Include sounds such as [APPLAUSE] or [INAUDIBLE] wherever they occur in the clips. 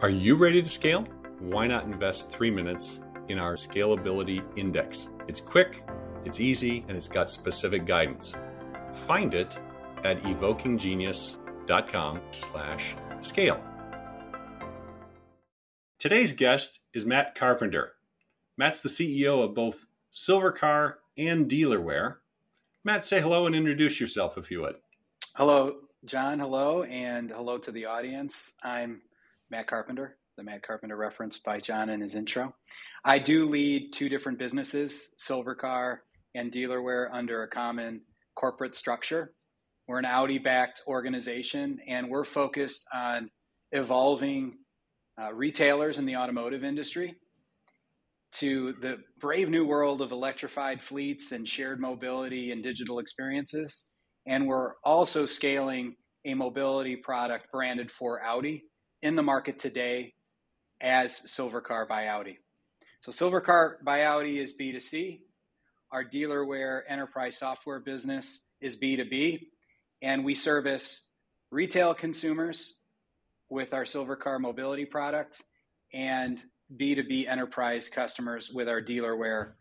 Are you ready to scale? Why not invest three minutes in our Scalability Index? It's quick, it's easy, and it's got specific guidance. Find it at evokinggenius.com slash scale. Today's guest is Matt Carpenter. Matt's the CEO of both Silvercar and Dealerware. Matt, say hello and introduce yourself if you would. Hello, John. Hello, and hello to the audience. I'm Matt Carpenter, the Matt Carpenter reference by John in his intro. I do lead two different businesses, Silvercar and Dealerware, under a common corporate structure. We're an Audi backed organization, and we're focused on evolving uh, retailers in the automotive industry to the brave new world of electrified fleets and shared mobility and digital experiences. And we're also scaling a mobility product branded for Audi in the market today as Silvercar by Audi. So, Silvercar by Audi is B2C. Our dealerware enterprise software business is B2B. And we service retail consumers with our Silvercar mobility product and B2B enterprise customers with our dealerware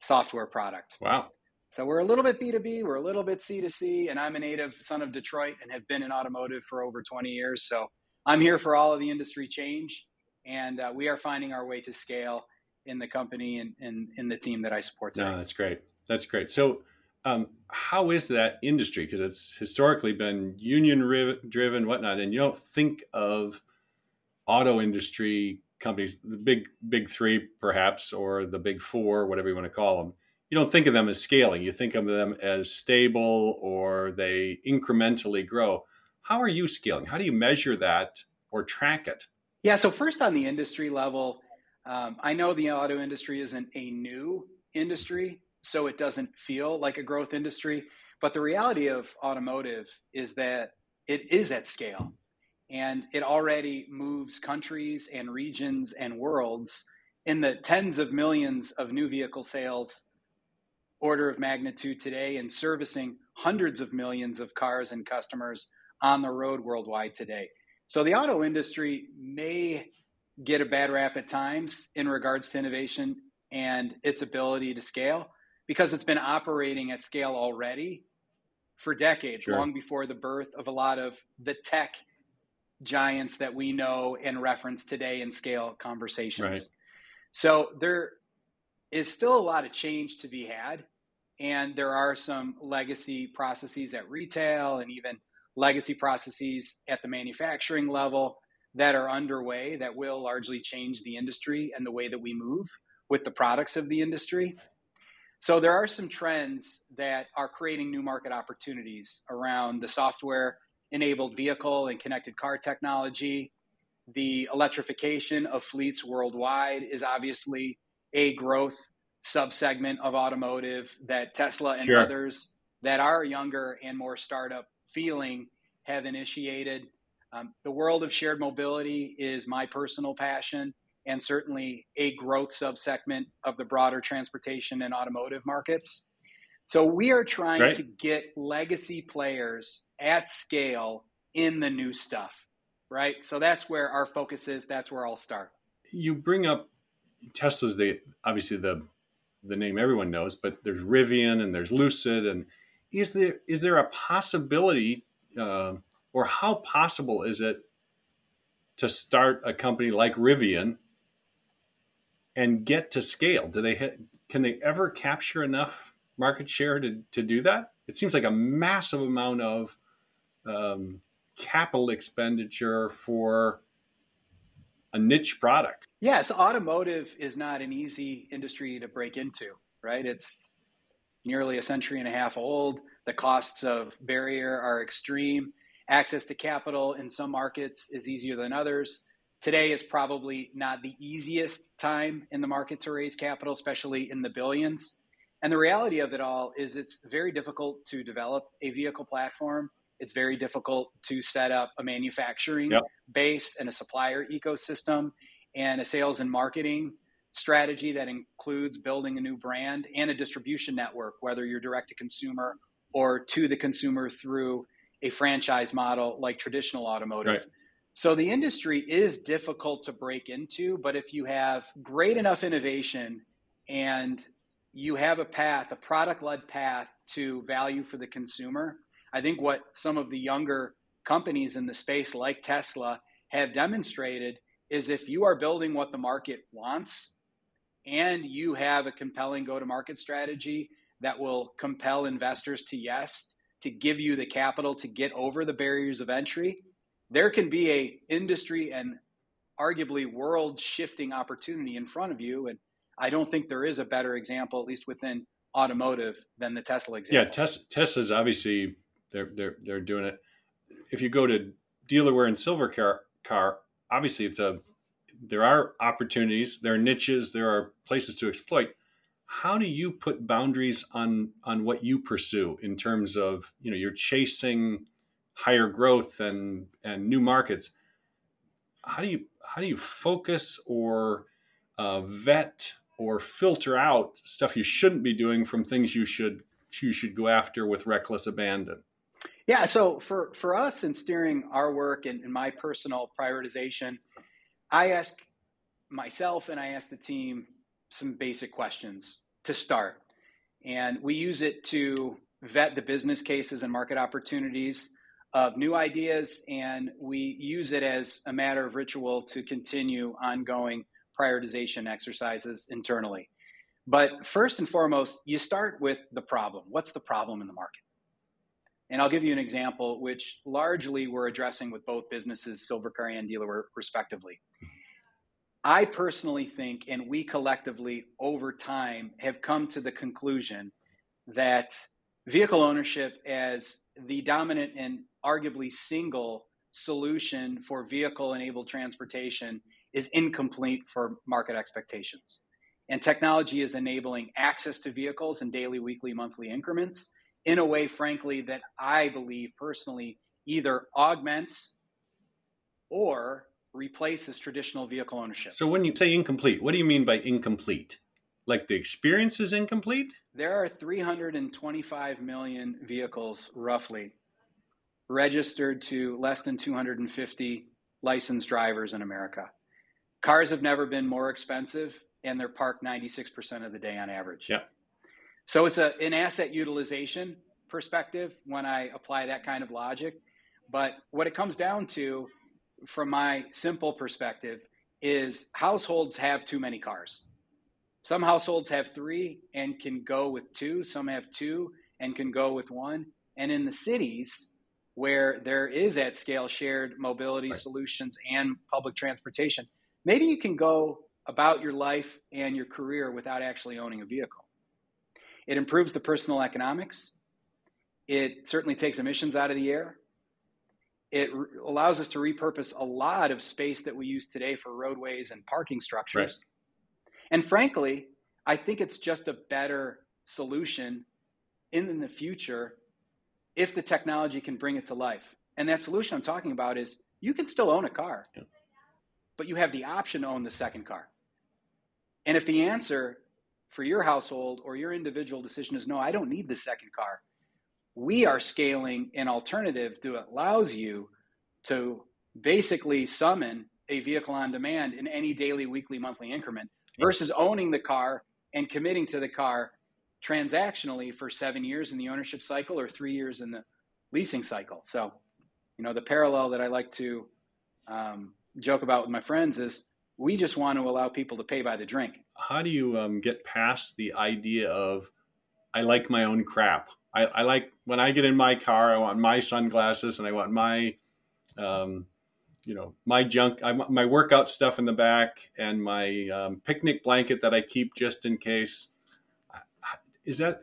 software product. Wow. So we're a little bit B2B, we're a little bit C2C, and I'm a native son of Detroit and have been in automotive for over 20 years. So I'm here for all of the industry change, and uh, we are finding our way to scale in the company and, and in the team that I support today. No, that's great. That's great. So, um, how is that industry? Because it's historically been union driven, whatnot, and you don't think of auto industry companies, the big big three perhaps, or the big four, whatever you want to call them. You don't think of them as scaling. You think of them as stable, or they incrementally grow. How are you scaling? How do you measure that or track it? Yeah. So first, on the industry level, um, I know the auto industry isn't a new industry, so it doesn't feel like a growth industry. But the reality of automotive is that it is at scale and it already moves countries and regions and worlds in the tens of millions of new vehicle sales order of magnitude today and servicing hundreds of millions of cars and customers on the road worldwide today. So the auto industry may get a bad rap at times in regards to innovation and its ability to scale because it's been operating at scale already for decades, sure. long before the birth of a lot of the tech giants that we know and reference today in scale conversations. Right. So there is still a lot of change to be had. And there are some legacy processes at retail and even legacy processes at the manufacturing level that are underway that will largely change the industry and the way that we move with the products of the industry. So there are some trends that are creating new market opportunities around the software enabled vehicle and connected car technology. The electrification of fleets worldwide is obviously a growth subsegment of automotive that Tesla and sure. others that are younger and more startup feeling have initiated. Um, the world of shared mobility is my personal passion and certainly a growth subsegment of the broader transportation and automotive markets. So we are trying right. to get legacy players at scale in the new stuff, right? So that's where our focus is. That's where I'll start. You bring up Tesla's the obviously the the name everyone knows, but there's Rivian and there's Lucid, and is there is there a possibility, uh, or how possible is it to start a company like Rivian and get to scale? Do they can they ever capture enough market share to, to do that? It seems like a massive amount of um, capital expenditure for a niche product. Yes, automotive is not an easy industry to break into, right? It's nearly a century and a half old. The costs of barrier are extreme. Access to capital in some markets is easier than others. Today is probably not the easiest time in the market to raise capital, especially in the billions. And the reality of it all is it's very difficult to develop a vehicle platform. It's very difficult to set up a manufacturing yep. base and a supplier ecosystem and a sales and marketing strategy that includes building a new brand and a distribution network, whether you're direct to consumer or to the consumer through a franchise model like traditional automotive. Right. So the industry is difficult to break into, but if you have great enough innovation and you have a path, a product led path to value for the consumer, I think what some of the younger companies in the space, like Tesla, have demonstrated is if you are building what the market wants and you have a compelling go to market strategy that will compel investors to yes, to give you the capital to get over the barriers of entry there can be a industry and arguably world shifting opportunity in front of you. And i don't think there is a better example at least within automotive than the tesla example. Yeah Tes- tesla's obviously they're, they're they're doing it. If you go to dealerware and silver car, car obviously it's a there are opportunities there are niches there are places to exploit. How do you put boundaries on on what you pursue in terms of you know you're chasing higher growth and and new markets? How do you how do you focus or uh, vet or filter out stuff you shouldn't be doing from things you should you should go after with reckless abandon? Yeah so for for us in steering our work and, and my personal prioritization i ask myself and i ask the team some basic questions to start and we use it to vet the business cases and market opportunities of new ideas, and we use it as a matter of ritual to continue ongoing prioritization exercises internally. But first and foremost, you start with the problem. What's the problem in the market? And I'll give you an example, which largely we're addressing with both businesses, Silvercar and Dealer, respectively. I personally think, and we collectively over time have come to the conclusion that vehicle ownership as the dominant and arguably single solution for vehicle enabled transportation is incomplete for market expectations. And technology is enabling access to vehicles in daily, weekly, monthly increments in a way, frankly, that I believe personally either augments or replaces traditional vehicle ownership. So, when you say incomplete, what do you mean by incomplete? Like the experience is incomplete? There are 325 million vehicles, roughly, registered to less than 250 licensed drivers in America. Cars have never been more expensive, and they're parked 96% of the day on average. Yeah. So it's a, an asset utilization perspective when I apply that kind of logic. But what it comes down to, from my simple perspective, is households have too many cars. Some households have three and can go with two, some have two and can go with one. And in the cities, where there is at scale shared mobility right. solutions and public transportation, maybe you can go about your life and your career without actually owning a vehicle. It improves the personal economics. It certainly takes emissions out of the air. It re- allows us to repurpose a lot of space that we use today for roadways and parking structures. Right. And frankly, I think it's just a better solution in the future if the technology can bring it to life. And that solution I'm talking about is you can still own a car, yeah. but you have the option to own the second car. And if the answer for your household or your individual decision is no, I don't need the second car, we are scaling an alternative that allows you to basically summon a vehicle on demand in any daily, weekly, monthly increment versus owning the car and committing to the car transactionally for seven years in the ownership cycle or three years in the leasing cycle. So, you know, the parallel that I like to um, joke about with my friends is we just want to allow people to pay by the drink. How do you um, get past the idea of I like my own crap? I, I, like when I get in my car, I want my sunglasses and I want my, um, you know, my junk, I, my workout stuff in the back and my um, picnic blanket that I keep just in case is that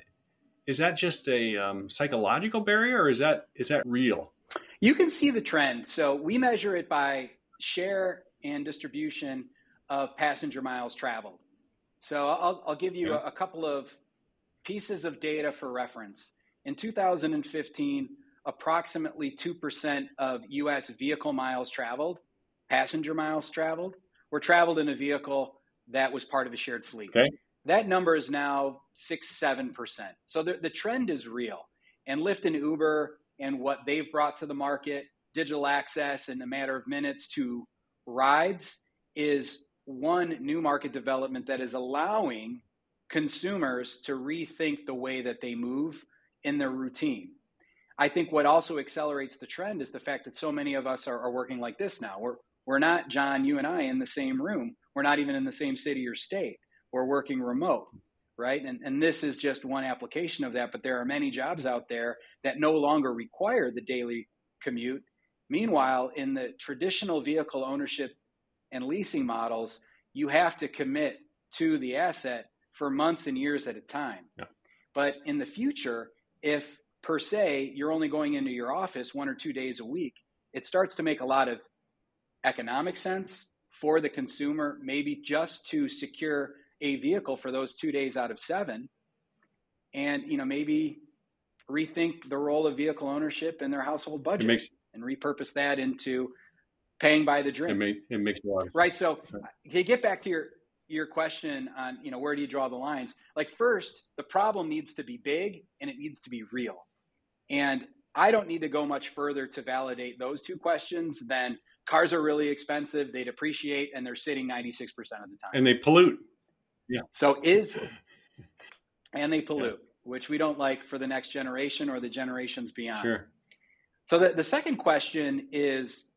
is that just a um, psychological barrier or is that is that real you can see the trend so we measure it by share and distribution of passenger miles traveled so i'll, I'll give you yeah. a, a couple of pieces of data for reference in 2015 approximately 2% of us vehicle miles traveled passenger miles traveled were traveled in a vehicle that was part of a shared fleet okay. That number is now six, seven percent. So the, the trend is real. And Lyft and Uber and what they've brought to the market digital access in a matter of minutes to rides is one new market development that is allowing consumers to rethink the way that they move in their routine. I think what also accelerates the trend is the fact that so many of us are, are, working like this now. We're we're not John, you and I in the same room. We're not even in the same city or state. We're working remote, right? And and this is just one application of that. But there are many jobs out there that no longer require the daily commute. Meanwhile, in the traditional vehicle ownership and leasing models, you have to commit to the asset for months and years at a time. Yeah. But in the future, if per se you're only going into your office one or two days a week, it starts to make a lot of economic sense for the consumer, maybe just to secure a vehicle for those two days out of seven. And you know, maybe rethink the role of vehicle ownership in their household budget makes, and repurpose that into paying by the drink. It, make, it makes a lot of sense. Right. So, to get back to your your question on you know where do you draw the lines like first the problem needs to be big and it needs to be real and i don't need to go much further to validate those two questions than cars are really expensive they depreciate and they're sitting 96% of the time and they pollute yeah so is [LAUGHS] and they pollute yeah. which we don't like for the next generation or the generations beyond sure so the, the second question is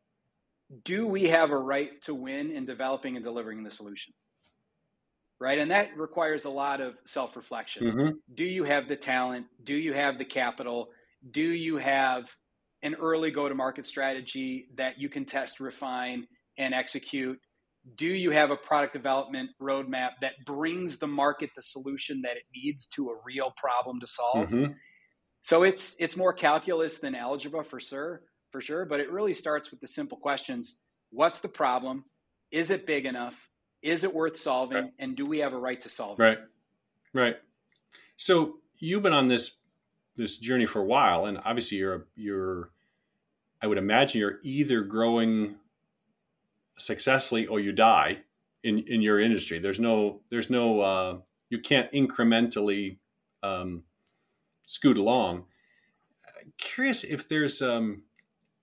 do we have a right to win in developing and delivering the solution right? And that requires a lot of self reflection. Mm-hmm. Do you have the talent? Do you have the capital? Do you have an early go to market strategy that you can test, refine, and execute? Do you have a product development roadmap that brings the market the solution that it needs to a real problem to solve? Mm-hmm. So it's it's more calculus than algebra for sure, for sure. But it really starts with the simple questions: What's the problem? Is it big enough? Is it worth solving? Right. And do we have a right to solve right. it? Right. Right. So you've been on this this journey for a while, and obviously you're you're I would imagine you're either growing successfully or you die in in your industry. There's no there's no uh, you can't incrementally um, scoot along. Curious if there's um,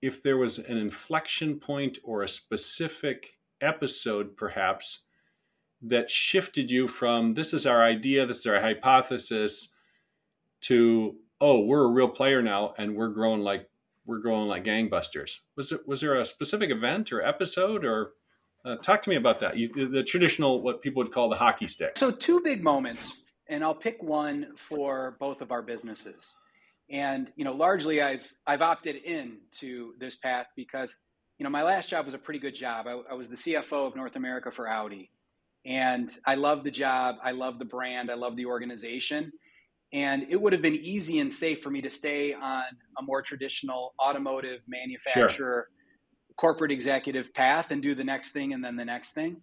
if there was an inflection point or a specific episode, perhaps, that shifted you from this is our idea, this is our hypothesis, to oh, we're a real player now, and we're growing like we're growing like gangbusters. Was it was there a specific event or episode or uh, talk to me about that? You, the traditional what people would call the hockey stick. So two big moments, and I'll pick one for both of our businesses. And you know, largely I've I've opted in to this path because you know my last job was a pretty good job. I, I was the CFO of North America for Audi, and I love the job. I love the brand. I love the organization. And it would have been easy and safe for me to stay on a more traditional automotive manufacturer, sure. corporate executive path and do the next thing and then the next thing.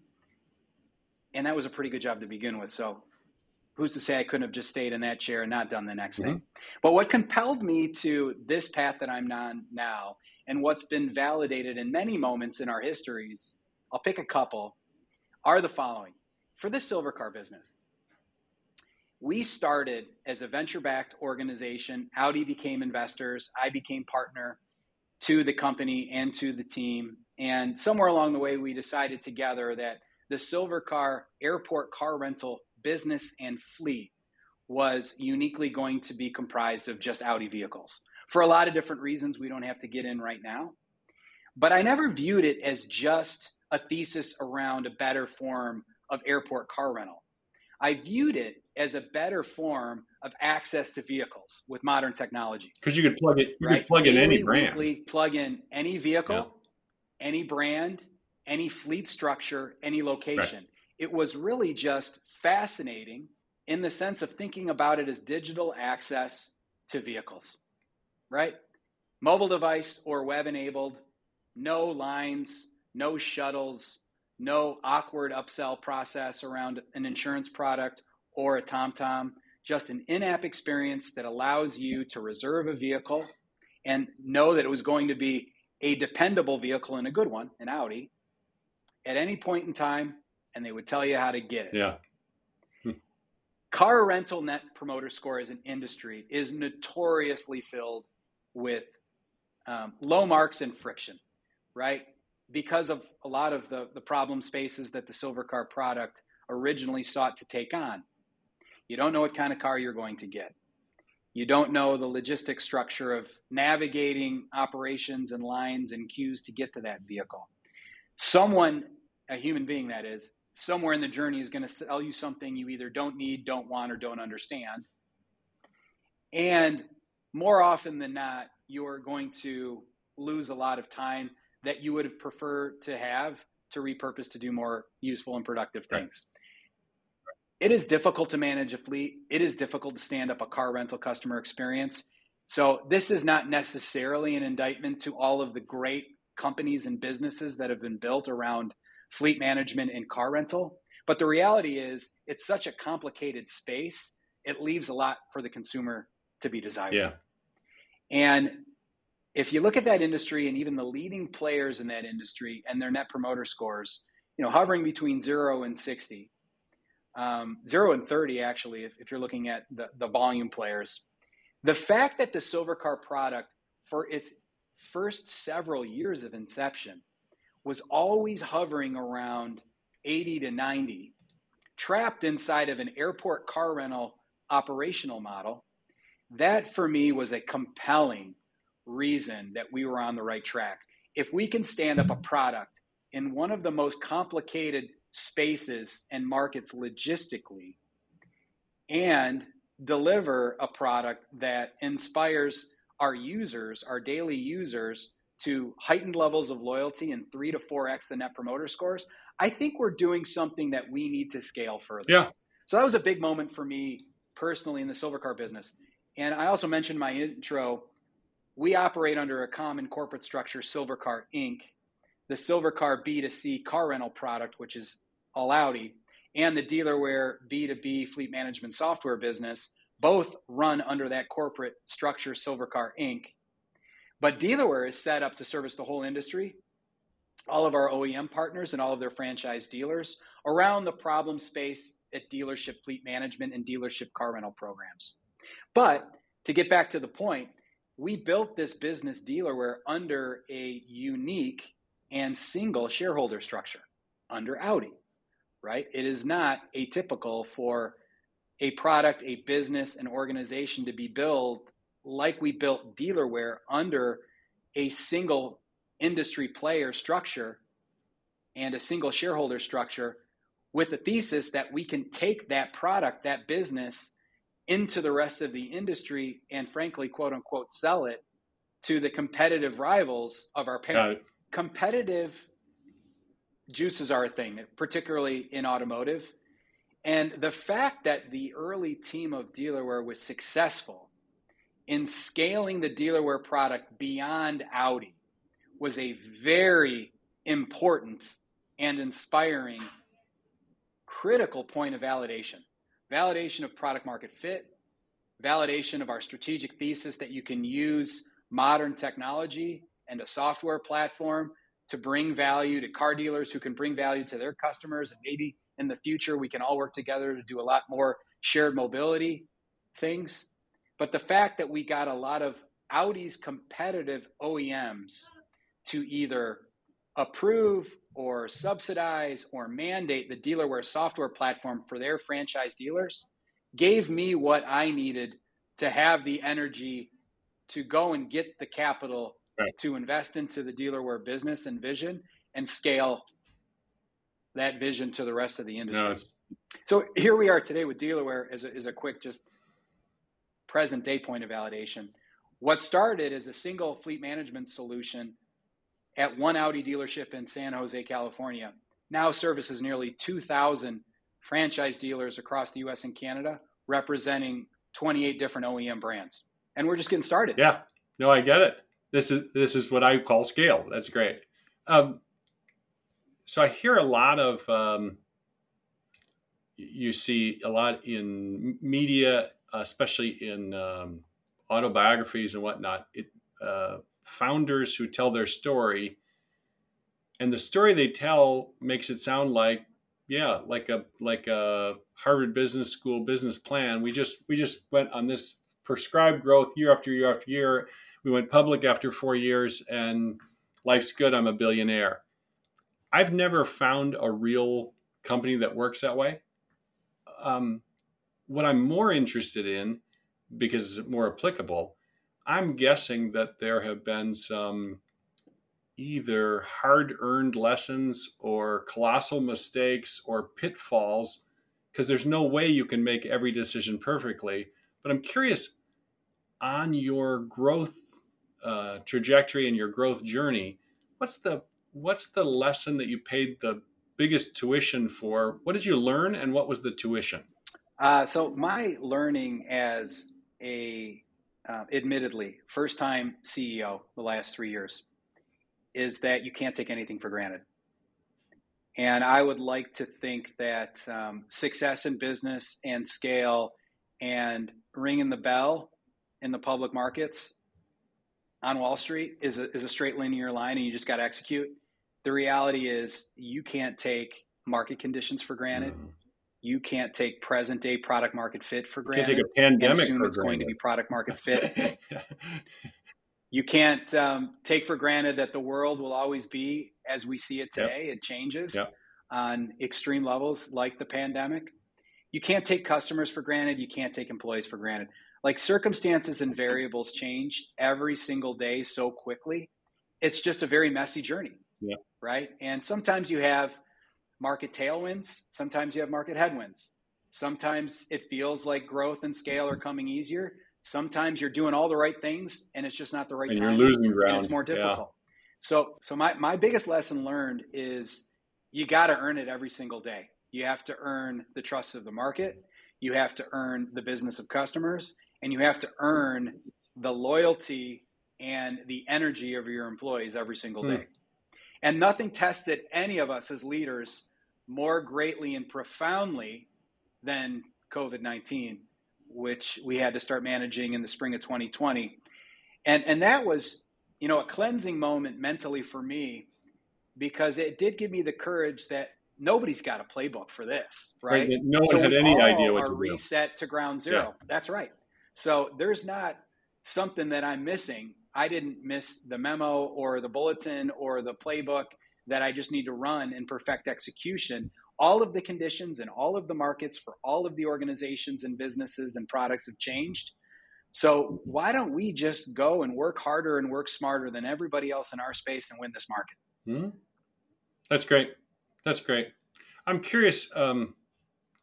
And that was a pretty good job to begin with. So who's to say I couldn't have just stayed in that chair and not done the next mm-hmm. thing? But what compelled me to this path that I'm on now and what's been validated in many moments in our histories, I'll pick a couple, are the following. For the silver car business, we started as a venture backed organization. Audi became investors. I became partner to the company and to the team. And somewhere along the way, we decided together that the silver car airport car rental business and fleet was uniquely going to be comprised of just Audi vehicles for a lot of different reasons we don't have to get in right now. But I never viewed it as just a thesis around a better form of airport car rental. I viewed it as a better form of access to vehicles with modern technology. Because you could plug it, you right? could plug Daily, in any brand. Weekly, plug in any vehicle, yeah. any brand, any fleet structure, any location. Right. It was really just fascinating in the sense of thinking about it as digital access to vehicles, right? Mobile device or web enabled, no lines, no shuttles, no awkward upsell process around an insurance product or a TomTom, just an in app experience that allows you to reserve a vehicle and know that it was going to be a dependable vehicle and a good one, an Audi, at any point in time, and they would tell you how to get it. Yeah. Car rental net promoter score as an industry is notoriously filled with um, low marks and friction, right? Because of a lot of the, the problem spaces that the silver car product originally sought to take on. You don't know what kind of car you're going to get. You don't know the logistic structure of navigating operations and lines and queues to get to that vehicle. Someone, a human being that is, somewhere in the journey is going to sell you something you either don't need, don't want, or don't understand. And more often than not, you're going to lose a lot of time that you would have preferred to have to repurpose to do more useful and productive things. Right. It is difficult to manage a fleet. It is difficult to stand up a car rental customer experience. So, this is not necessarily an indictment to all of the great companies and businesses that have been built around fleet management and car rental. But the reality is, it's such a complicated space, it leaves a lot for the consumer to be desired. Yeah. And if you look at that industry and even the leading players in that industry and their net promoter scores, you know, hovering between zero and 60, um, zero and 30, actually, if, if you're looking at the, the volume players, the fact that the silver car product for its first several years of inception was always hovering around 80 to 90, trapped inside of an airport car rental operational model that for me was a compelling reason that we were on the right track. If we can stand up a product in one of the most complicated spaces and markets logistically and deliver a product that inspires our users, our daily users, to heightened levels of loyalty and three to four X the net promoter scores, I think we're doing something that we need to scale further. Yeah. So that was a big moment for me personally in the silver car business. And I also mentioned my intro, we operate under a common corporate structure, Silvercar Inc., the Silvercar B2C car rental product, which is all Audi, and the Dealerware B2B fleet management software business, both run under that corporate structure, Silvercar Inc. But Dealerware is set up to service the whole industry, all of our OEM partners and all of their franchise dealers around the problem space at dealership fleet management and dealership car rental programs. But to get back to the point, we built this business Dealerware under a unique and single shareholder structure under Audi, right? It is not atypical for a product, a business, an organization to be built like we built Dealerware under a single industry player structure and a single shareholder structure with the thesis that we can take that product, that business, into the rest of the industry and frankly quote unquote sell it to the competitive rivals of our parent. Competitive juices are a thing particularly in automotive. And the fact that the early team of dealerware was successful in scaling the dealerware product beyond audi was a very important and inspiring critical point of validation validation of product market fit, validation of our strategic thesis that you can use modern technology and a software platform to bring value to car dealers who can bring value to their customers. And maybe in the future, we can all work together to do a lot more shared mobility things. But the fact that we got a lot of Audi's competitive OEMs to either approve or subsidize or mandate the dealerware software platform for their franchise dealers gave me what I needed to have the energy to go and get the capital right. to invest into the dealerware business and vision and scale that vision to the rest of the industry. No, so here we are today with dealerware as a, as a quick just present day point of validation. What started as a single fleet management solution at one Audi dealership in San Jose, California, now services nearly 2,000 franchise dealers across the US and Canada, representing 28 different OEM brands. And we're just getting started. Yeah. No, I get it. This is this is what I call scale. That's great. Um, so I hear a lot of um, you see a lot in media, especially in um, autobiographies and whatnot. It uh, founders who tell their story and the story they tell makes it sound like yeah like a like a harvard business school business plan we just we just went on this prescribed growth year after year after year we went public after four years, and life's good. I'm a billionaire. I've never found a real company that works that way. Um, what I'm more interested in, because it's more applicable, I'm guessing that there have been some either hard earned lessons or colossal mistakes or pitfalls because there's no way you can make every decision perfectly. But I'm curious on your growth uh, trajectory and your growth journey, what's the what's the lesson that you paid the biggest tuition for? What did you learn, and what was the tuition? Uh, so my learning as a uh, admittedly first time CEO the last three years is that you can't take anything for granted. And I would like to think that um, success in business and scale and ringing the bell in the public markets on Wall Street is a, is a straight linear line and you just got to execute. The reality is you can't take market conditions for granted. Mm. You can't take present day product market fit for granted. You can't take a pandemic for it's granted. going to be product market [LAUGHS] fit. you can't um, take for granted that the world will always be as we see it today. Yep. It changes yep. on extreme levels like the pandemic. You can't take customers for granted. You can't take employees for granted. Like circumstances and variables change every single day so quickly. It's just a very messy journey. Yeah. Right. And sometimes you have market tailwinds, sometimes you have market headwinds. Sometimes it feels like growth and scale are coming easier Sometimes you're doing all the right things and it's just not the right and time. You're losing ground. It's more difficult. Yeah. So, so my, my biggest lesson learned is you got to earn it every single day. You have to earn the trust of the market. You have to earn the business of customers and you have to earn the loyalty and the energy of your employees every single day. Hmm. And nothing tested any of us as leaders more greatly and profoundly than COVID 19 which we had to start managing in the spring of 2020. And, and that was, you know, a cleansing moment mentally for me because it did give me the courage that nobody's got a playbook for this, right? No one so had any idea what to reset to ground zero. Yeah. That's right. So there's not something that I'm missing. I didn't miss the memo or the bulletin or the playbook that I just need to run and perfect execution all of the conditions and all of the markets for all of the organizations and businesses and products have changed. So why don't we just go and work harder and work smarter than everybody else in our space and win this market? Mm-hmm. That's great. That's great. I'm curious. Um,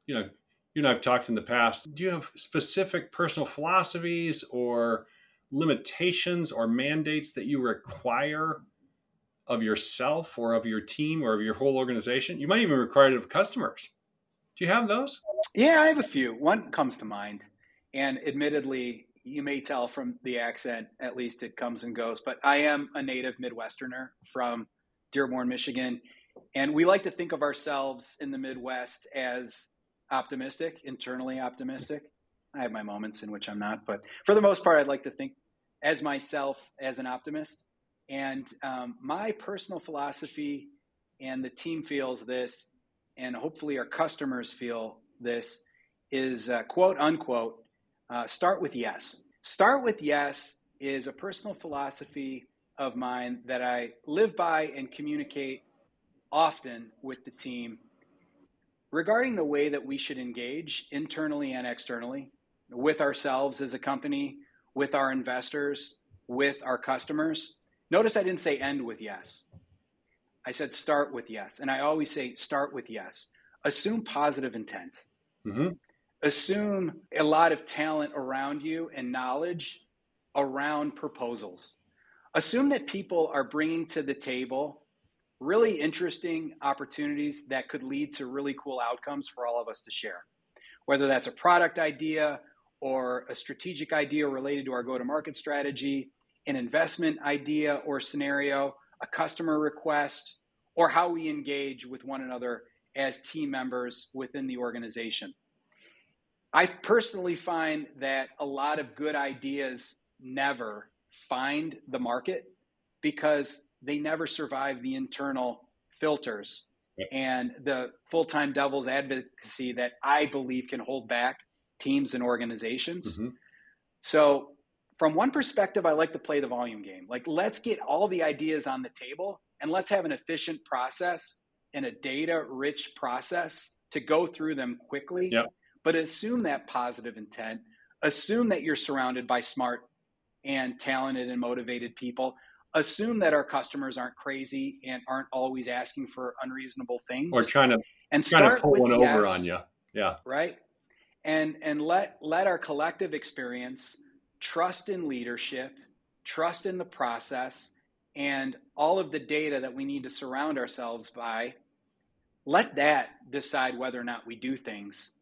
you know, you and I've talked in the past. Do you have specific personal philosophies or limitations or mandates that you require of yourself or of your team or of your whole organization. You might even require it of customers. Do you have those? Yeah, I have a few. One comes to mind. And admittedly, you may tell from the accent, at least it comes and goes, but I am a native Midwesterner from Dearborn, Michigan. And we like to think of ourselves in the Midwest as optimistic, internally optimistic. I have my moments in which I'm not, but for the most part, I'd like to think as myself as an optimist. And um, my personal philosophy, and the team feels this, and hopefully our customers feel this, is uh, quote unquote, uh, start with yes. Start with yes is a personal philosophy of mine that I live by and communicate often with the team regarding the way that we should engage internally and externally with ourselves as a company, with our investors, with our customers. Notice I didn't say end with yes. I said start with yes. And I always say start with yes. Assume positive intent. Mm-hmm. Assume a lot of talent around you and knowledge around proposals. Assume that people are bringing to the table really interesting opportunities that could lead to really cool outcomes for all of us to share. Whether that's a product idea or a strategic idea related to our go to market strategy an investment idea or scenario, a customer request, or how we engage with one another as team members within the organization. I personally find that a lot of good ideas never find the market because they never survive the internal filters and the full time devil's advocacy that I believe can hold back teams and organizations. Mm-hmm. So from one perspective, I like to play the volume game. Like, let's get all the ideas on the table and let's have an efficient process and a data rich process to go through them quickly. Yep. But assume that positive intent, assume that you're surrounded by smart and talented and motivated people. Assume that our customers aren't crazy and aren't always asking for unreasonable things or trying to and trying start to pull one yes, over on you. Yeah. right and and let let our collective experience trust in leadership trust in the process and all of the data that we need to surround ourselves by let that decide whether or not we do things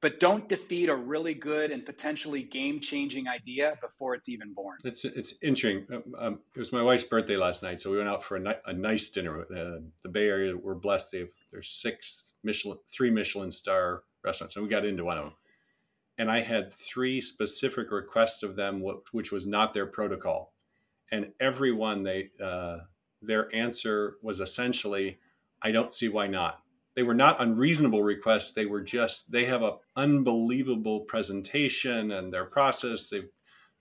but don't defeat a really good and potentially game changing idea before it's even born It's it's interesting. Um, um, it was my wife's birthday last night, so we went out for a, ni- a nice dinner. Uh, the Bay Area, we're blessed. They've there's six Michelin, three Michelin star restaurants, and we got into one of them. And I had three specific requests of them, which was not their protocol, and every one they uh, their answer was essentially, "I don't see why not." They were not unreasonable requests. They were just they have an unbelievable presentation and their process. They've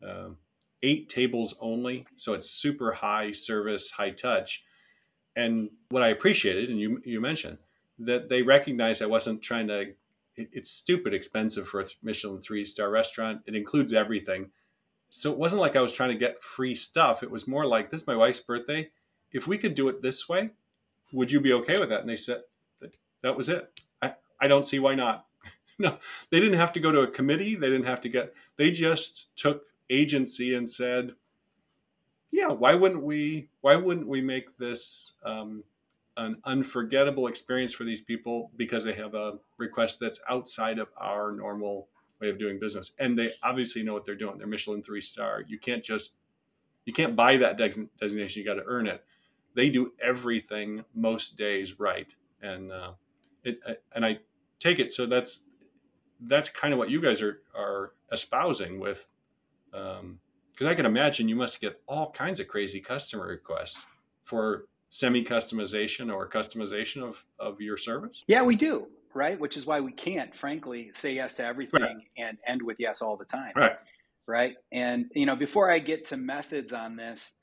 um, eight tables only, so it's super high service, high touch. And what I appreciated, and you you mentioned that they recognized I wasn't trying to. It, it's stupid expensive for a Michelin three star restaurant. It includes everything, so it wasn't like I was trying to get free stuff. It was more like this is my wife's birthday. If we could do it this way, would you be okay with that? And they said that, was it. I I don't see why not. [LAUGHS] no, they didn't have to go to a committee. They didn't have to get. They just took agency and said, "Yeah, why wouldn't we? Why wouldn't we make this um, an unforgettable experience for these people because they have a request that's outside of our normal way of doing business, and they obviously know what they're doing. They're Michelin three star. You can't just you can't buy that de- designation. You got to earn it. They do everything most days right, and uh, it and I take it. So that's that's kind of what you guys are are espousing with because um, I can imagine you must get all kinds of crazy customer requests for semi customization or customization of, of your service. Yeah, we do, right? Which is why we can't, frankly, say yes to everything Right. and end with yes all the time, Right. right? And, you know, before I get to methods on this,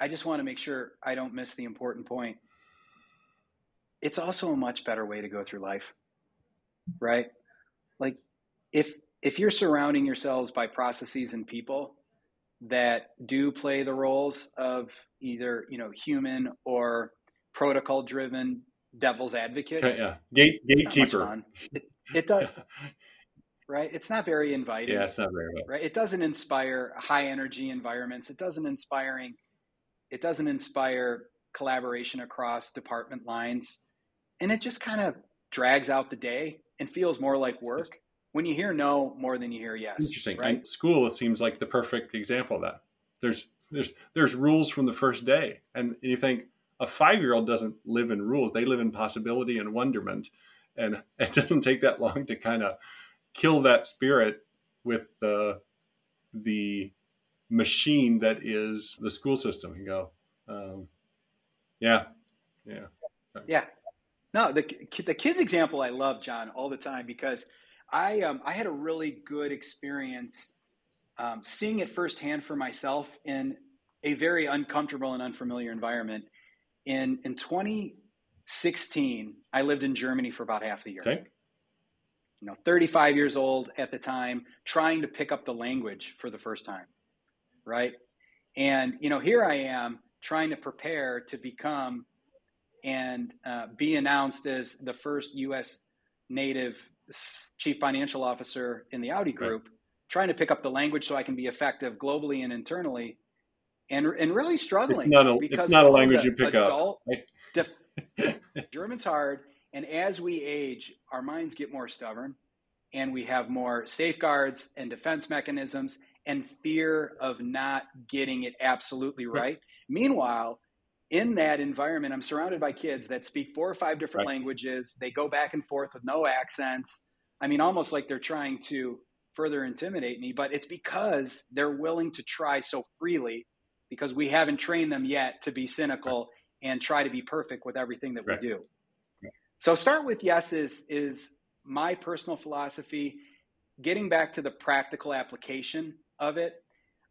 I just want to make sure I don't miss the important point. It's also a much better way to go through life, right? Like, if if you're surrounding yourselves by processes and people that do play the roles of either you know human or protocol driven devil's advocates. Okay, yeah. Gate, it's not much gatekeeper. It, it does [LAUGHS] right? It's not very inviting. Yeah, it's not very well. right? It doesn't inspire high energy environments. It doesn't inspiring it doesn't inspire collaboration across department lines. And it just kind of drags out the day and feels more like work when you hear no more than you hear yes Interesting. right And school, it seems like the perfect example of that. There's there's there's rules from the first day, and you think a five year old doesn't live in rules; they live in possibility and wonderment, and [LAUGHS] it doesn't take that long to kind of kill that spirit with the the machine that is the school system. You go, um, yeah, yeah, Yeah. No, the the kids example I love, John, all the time because I um, I had a really good experience um, seeing it firsthand for myself in a very uncomfortable and unfamiliar environment. In in 2016, I lived in Germany for about half the year. okay, You know, 35 years old at the time, trying to pick up the language for the first time, right? And you know, here I am trying to prepare to become and uh, be announced as the first U.S. native chief financial officer in the Audi group, trying to pick up the language so I can be effective globally and internally, and and really struggling It's not a- it's not a language you pick up, right? def- [LAUGHS] German's hard, and as we age, our minds get more stubborn, and we have more safeguards and defense mechanisms, and fear of not getting it absolutely right. Meanwhile, in that environment, I'm surrounded by kids that speak four or five different Right. languages. They go back and forth with no accents. I mean, almost like they're trying to further intimidate me, but it's because they're willing to try so freely because we haven't trained them yet to be cynical and try to be perfect with everything that Right. we do. So start with yes is is my personal philosophy. Getting back to the practical application of it,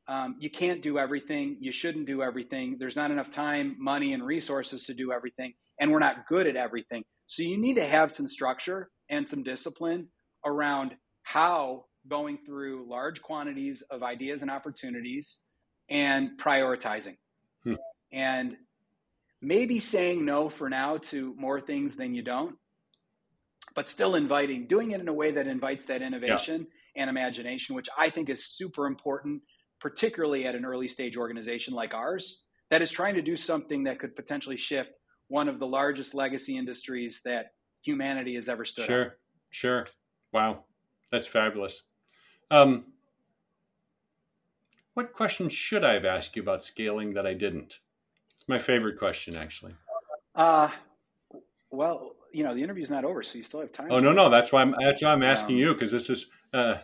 um, you can't do everything. You shouldn't do everything. There's not enough time, money, and resources to do everything. And we're not good at everything. So you need to have some structure and some discipline around how going through large quantities of ideas and opportunities and prioritizing. Hmm. And maybe saying no for now to more things than you don't, but still inviting, doing it in a way that invites that innovation yeah. and imagination, which I think is super important particularly at an early stage organization like ours that is trying to do something that could potentially shift one of the largest legacy industries that humanity has ever stood sure sure. Wow that's fabulous. Um, what question should i have asked you about scaling that i didn't? It's my favorite question actually. Uh, well you know the interview's not over so you still have time. Oh no no that's why i'm that's why i'm asking um, you because this is uh,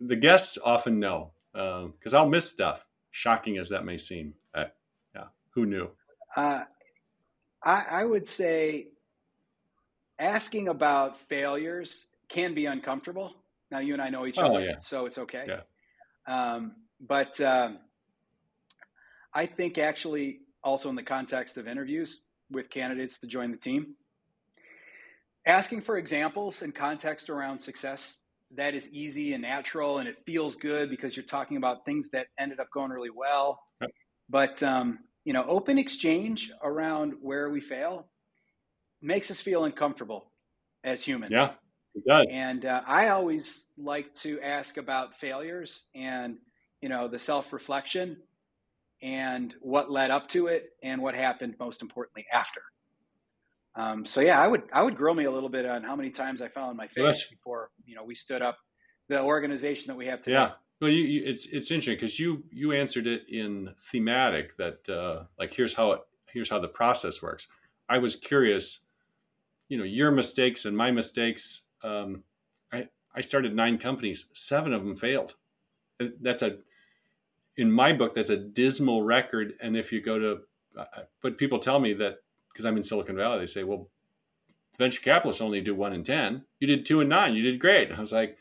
the guests often know because um, I'll miss stuff, shocking as that may seem. Uh, yeah, who knew? Uh, I, I would say asking about failures can be uncomfortable. Now, you and I know each oh, other, yeah. so it's okay. Yeah. Um, but um, I think actually, also in the context of interviews with candidates to join the team, asking for examples and context around success that is easy and natural and it feels good because you're talking about things that ended up going really well. But um, you know, open exchange around where we fail makes us feel uncomfortable as humans. Yeah, it does. And uh, I always like to ask about failures and you know the self reflection and what led up to it and what happened most importantly after. Um, so yeah, I would I would grill me a little bit on how many times I fell on my face yes. before you know we stood up the organization that we have today. Yeah, well, you, you, it's it's interesting because you you answered it in thematic that uh, like here's how it here's how the process works. I was curious, you know, your mistakes and my mistakes. Um, I I started nine companies, seven of them failed. That's a in my book that's a dismal record. And if you go to, but people tell me that because I'm in Silicon Valley, they say, well, venture capitalists only do one in 10. You did two and nine. You did great. I was like,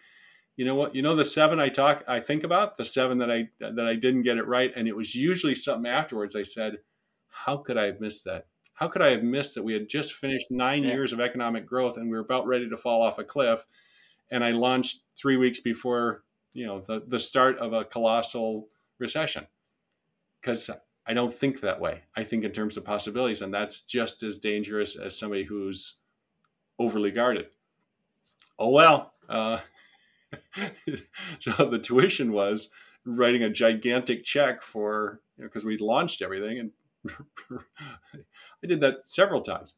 you know what? You know the seven I talk, I think about the seven that I that I didn't get it right, and it was usually something afterwards. I said, "How could I have missed that? How could I have missed that? We had just finished nine yeah. years of economic growth, and we were about ready to fall off a cliff, and I launched three weeks before you know the the start of a colossal recession because I don't think that way. I think in terms of possibilities, and that's just as dangerous as somebody who's overly guarded. Oh well. Uh, [LAUGHS] so the tuition was writing a gigantic check for because you know, we launched everything, and [LAUGHS] I did that several times.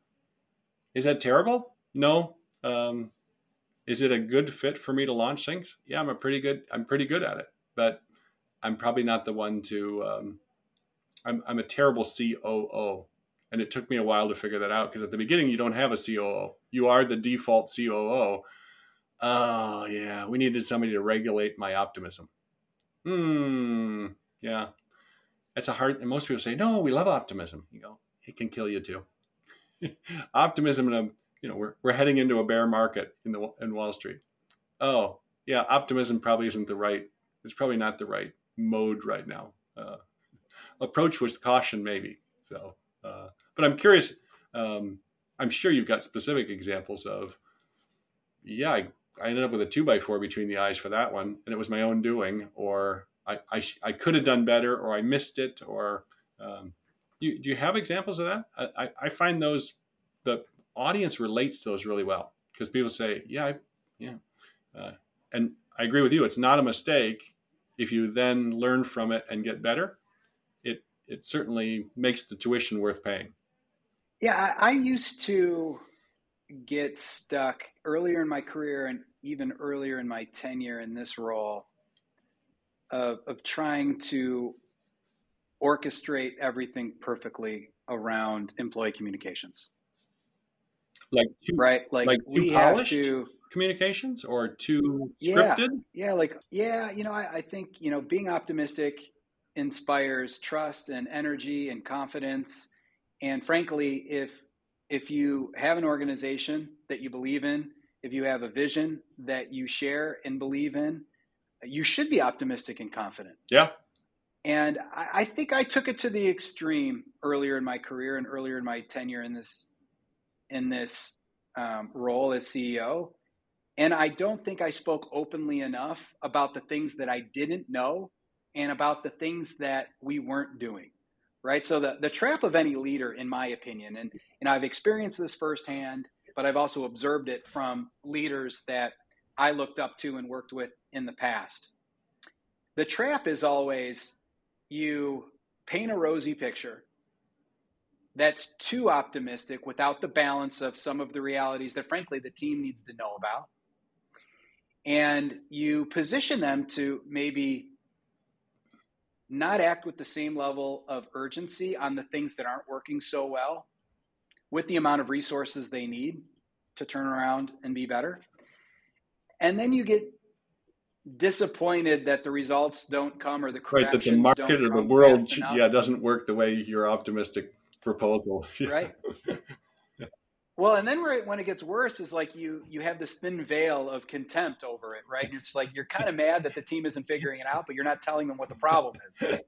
Is that terrible? No. Um, is it a good fit for me to launch things? Yeah, I'm a pretty good. I'm pretty good at it, but I'm probably not the one to. Um, I'm, I'm a terrible COO. And it took me a while to figure that out because at the beginning, you don't have a COO. You are the default COO. Oh, yeah. We needed somebody to regulate my optimism. Hmm. Yeah. That's a hard, and most people say, no, we love optimism. You go, it can kill you too. [LAUGHS] optimism, and you know, we're, we're heading into a bear market in the in Wall Street. Oh, yeah, optimism probably isn't the right. It's probably not the right mode right now. Uh, approach with caution, maybe. So, uh, but I'm curious. Um, I'm sure you've got specific examples of, yeah, I, I ended up with a two by four between the eyes for that one, and it was my own doing, or I I, I could have done better, or I missed it, or um, you, do you have examples of that? I, I find those the audience relates to those really well because people say, yeah, I, yeah, uh, and I agree with you. It's not a mistake if you then learn from it and get better it certainly makes the tuition worth paying. Yeah, I, used to get stuck earlier in my career and even earlier in my tenure in this role of, of trying to orchestrate everything perfectly around employee communications. Like too, right, like, like we have to communications or too scripted. Yeah, yeah, like yeah, you know, I, I think you know being optimistic inspires trust and energy and confidence. And frankly, if if you have an organization that you believe in, if you have a vision that you share and believe in, you should be optimistic and confident. Yeah. And I, I think I took it to the extreme earlier in my career and earlier in my tenure in this in this um, role as CEO. And I don't think I spoke openly enough about the things that I didn't know and about the things that we weren't doing. Right. So the, the trap of any leader, in my opinion, and, and I've experienced this firsthand, but I've also observed it from leaders that I looked up to and worked with in the past. The trap is always you paint a rosy picture that's too optimistic without the balance of some of the realities that, frankly, the team needs to know about. And you position them to maybe not act with the same level of urgency on the things that aren't working so well with the amount of resources they need to turn around and be better. And then you get disappointed that the results don't come or the right that the market or the world yeah doesn't work the way your optimistic proposal. [LAUGHS] Right well and then where it, when it gets worse is like you you have this thin veil of contempt over it right and it's like you're kind of mad that the team isn't figuring it out but you're not telling them what the problem is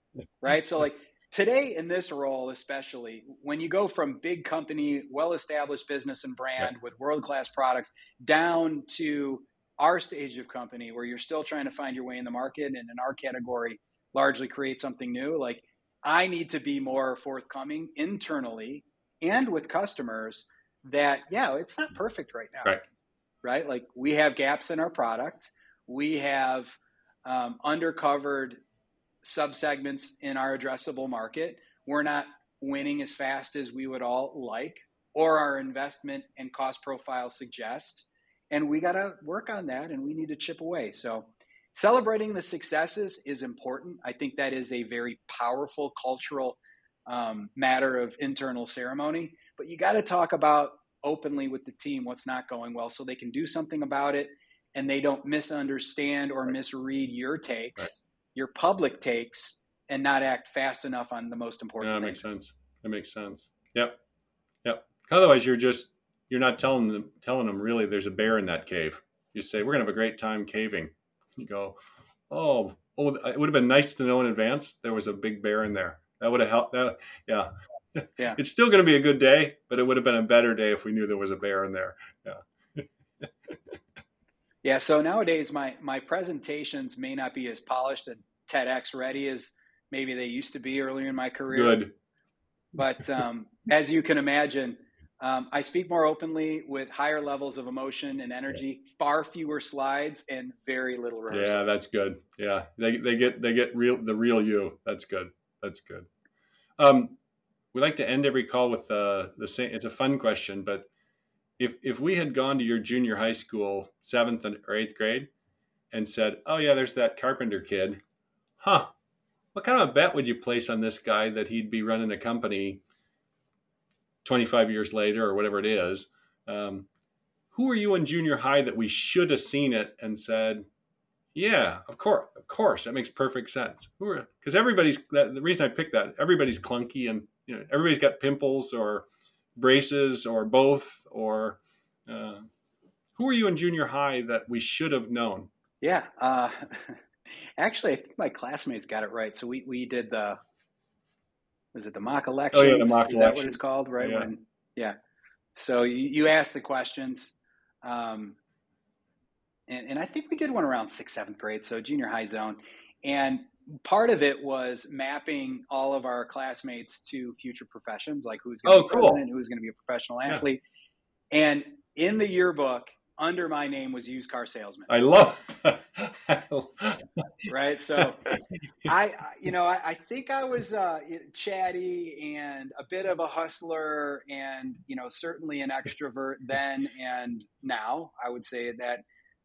right so like today in this role especially when you go from big company well established business and brand right. with world class products down to our stage of company where you're still trying to find your way in the market and in our category largely create something new like i need to be more forthcoming internally and with customers that yeah it's not perfect right now. Right. Right? Like we have gaps in our product. We have um, undercovered subsegments in our addressable market. We're not winning as fast as we would all like or our investment and cost profile suggest and we got to work on that and we need to chip away. So celebrating the successes is important. I think that is a very powerful cultural um, matter of internal ceremony but you got to talk about openly with the team what's not going well so they can do something about it and they don't misunderstand or misread your takes right. your public takes and not act fast enough on the most important yeah, that things. makes sense that makes sense yep yep otherwise you're just you're not telling them telling them really there's a bear in that cave. You say we're gonna have a great time caving. You go, oh, oh, it would have been nice to know in advance there was a big bear in there. That would have helped. That, yeah, yeah. it's still going to be a good day, but it would have been a better day if we knew there was a bear in there. Yeah. [LAUGHS] yeah. So nowadays, my my presentations may not be as polished and TEDx ready as maybe they used to be earlier in my career. Good. But [LAUGHS] um, as you can imagine, um, I speak more openly with higher levels of emotion and energy, far fewer slides, and very little rehearsal. Yeah, that's good. Yeah, they, they get they get real the real you. That's good. That's good. Um, we like to end every call with uh, the same. It's a fun question, but if if we had gone to your junior high school, seventh or eighth grade, and said, "Oh yeah, there's that carpenter kid," huh? What kind of a bet would you place on this guy that he'd be running a company 25 years later or whatever it is. Um, who are you in junior high that we should have seen it and said, yeah, of course, of course, that makes perfect sense. Because everybody's the reason I picked that everybody's clunky and you know everybody's got pimples or braces or both or uh, who are you in junior high that we should have known? Yeah, uh, [LAUGHS] actually, I think my classmates got it right. So we we did the was it the mock election Oh yeah, the mock Is that what it's called, right? Yeah. When, yeah. So you, you ask the questions, um, and, and I think we did one around sixth, seventh grade, so junior high zone, and part of it was mapping all of our classmates to future professions, like who's going to oh, be cool. president, who's going to be a professional athlete, yeah. and in the yearbook under my name was used car salesman. I love, [LAUGHS] right. So I, you know, I, I think I was uh, chatty and a bit of a hustler, and you know, certainly an extrovert then and now. I would say that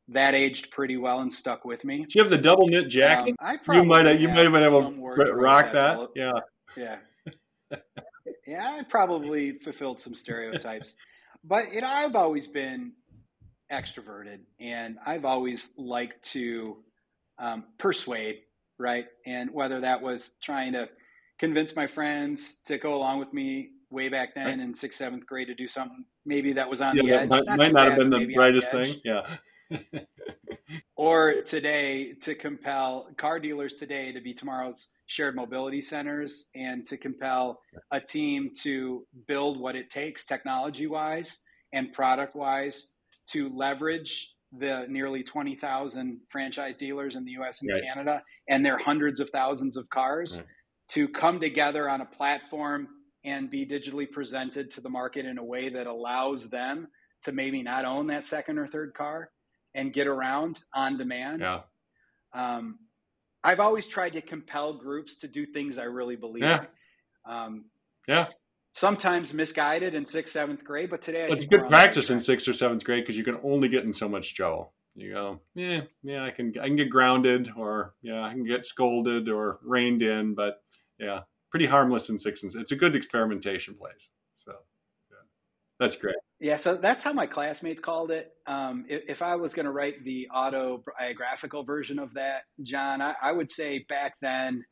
that aged pretty well and stuck with me. Do you have the double knit jacket? Um, I you might have, you might have been able to rock that. Yeah, yeah, [LAUGHS] yeah. I probably fulfilled some stereotypes, but you know, I've always been extroverted, and I've always liked to um, persuade, right? And whether that was trying to convince my friends to go along with me way back then right. in sixth, seventh grade to do something maybe that was on yeah, the edge. Might not, might not have been the brightest thing. Yeah. Or today to compel car dealers today to be tomorrow's shared mobility centers and to compel a team to build what it takes technology wise and product wise to leverage the nearly 20,000 franchise dealers in the US and right. Canada and their hundreds of thousands of cars right. to come together on a platform and be digitally presented to the market in a way that allows them to maybe not own that second or third car and get around on demand. Yeah. Um, I've always tried to compel groups to do things I really believe. Yeah. Um, yeah. Sometimes misguided in sixth, seventh grade, but today it's good practice in sixth or seventh grade because you can only get in so much trouble. You go, yeah, yeah, I can, I can get grounded, or yeah, I can get scolded or reined in, but yeah, pretty harmless in sixth and it's a good experimentation place. So, yeah, that's great. Yeah, so that's how my classmates called it. Um, if, if, I was going to write the autobiographical version of that, John, I, I would say back then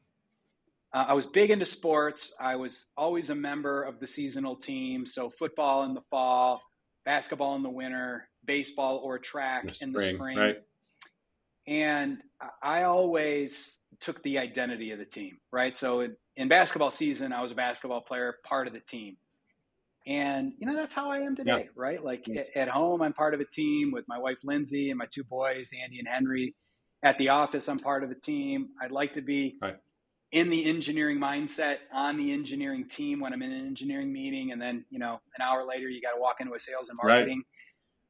uh, I was big into sports. I was always a member of the seasonal team. So football in the fall, basketball in the winter, baseball or track the in the spring. Right. And I always took the identity of the team, right? So in, in basketball season, I was a basketball player, part of the team. And you know that's how I am today, yeah. right? Like yeah. at home, I'm part of a team with my wife Lindsay and my two boys, Andy and Henry. At the office, I'm part of a team. I'd like to be right. in the engineering mindset on the engineering team when I'm in an engineering meeting, and then you know an hour later you got to walk into a sales and marketing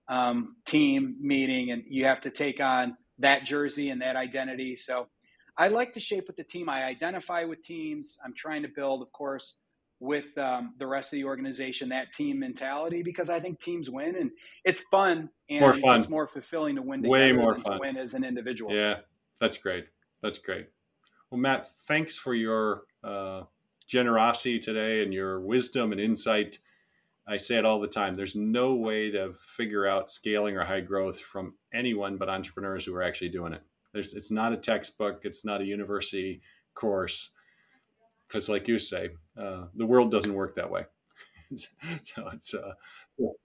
right. um, team meeting, and you have to take on that jersey and that identity. So I like to shape with the team. I identify with teams. I'm trying to build, of course with um, the rest of the organization that team mentality because I think teams win and it's fun and more fun. it's more fulfilling to win way more fun to win as an individual. Yeah, that's great. That's great. Well, Matt, thanks for your uh, generosity today and your wisdom and insight. I say it all the time. There's no way to figure out scaling or high growth from anyone but entrepreneurs who are actually doing it. There's, it's not a textbook. It's not a university course because like you say uh, the world doesn't work that way. [LAUGHS] So it's uh,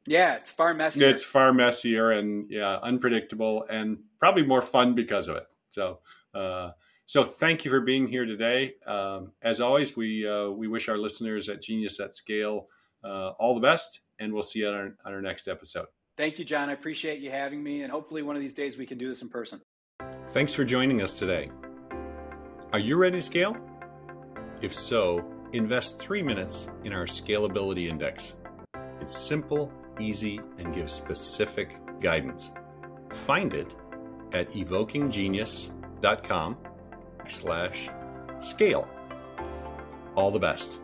yeah it's far messier. it's far messier and yeah unpredictable and probably more fun because of it. So uh, so thank you for being here today. Um, as always we uh, we wish our listeners at genius at scale uh, all the best and we'll see you on our, on our next episode. Thank you john. I appreciate you having me and hopefully one of these days we can do this in person. Thanks for joining us today. Are you ready to scale? If so, invest three minutes in our Scalability Index. It's simple, easy, and gives specific guidance. Find it at evokinggenius.com slash scale. All the best.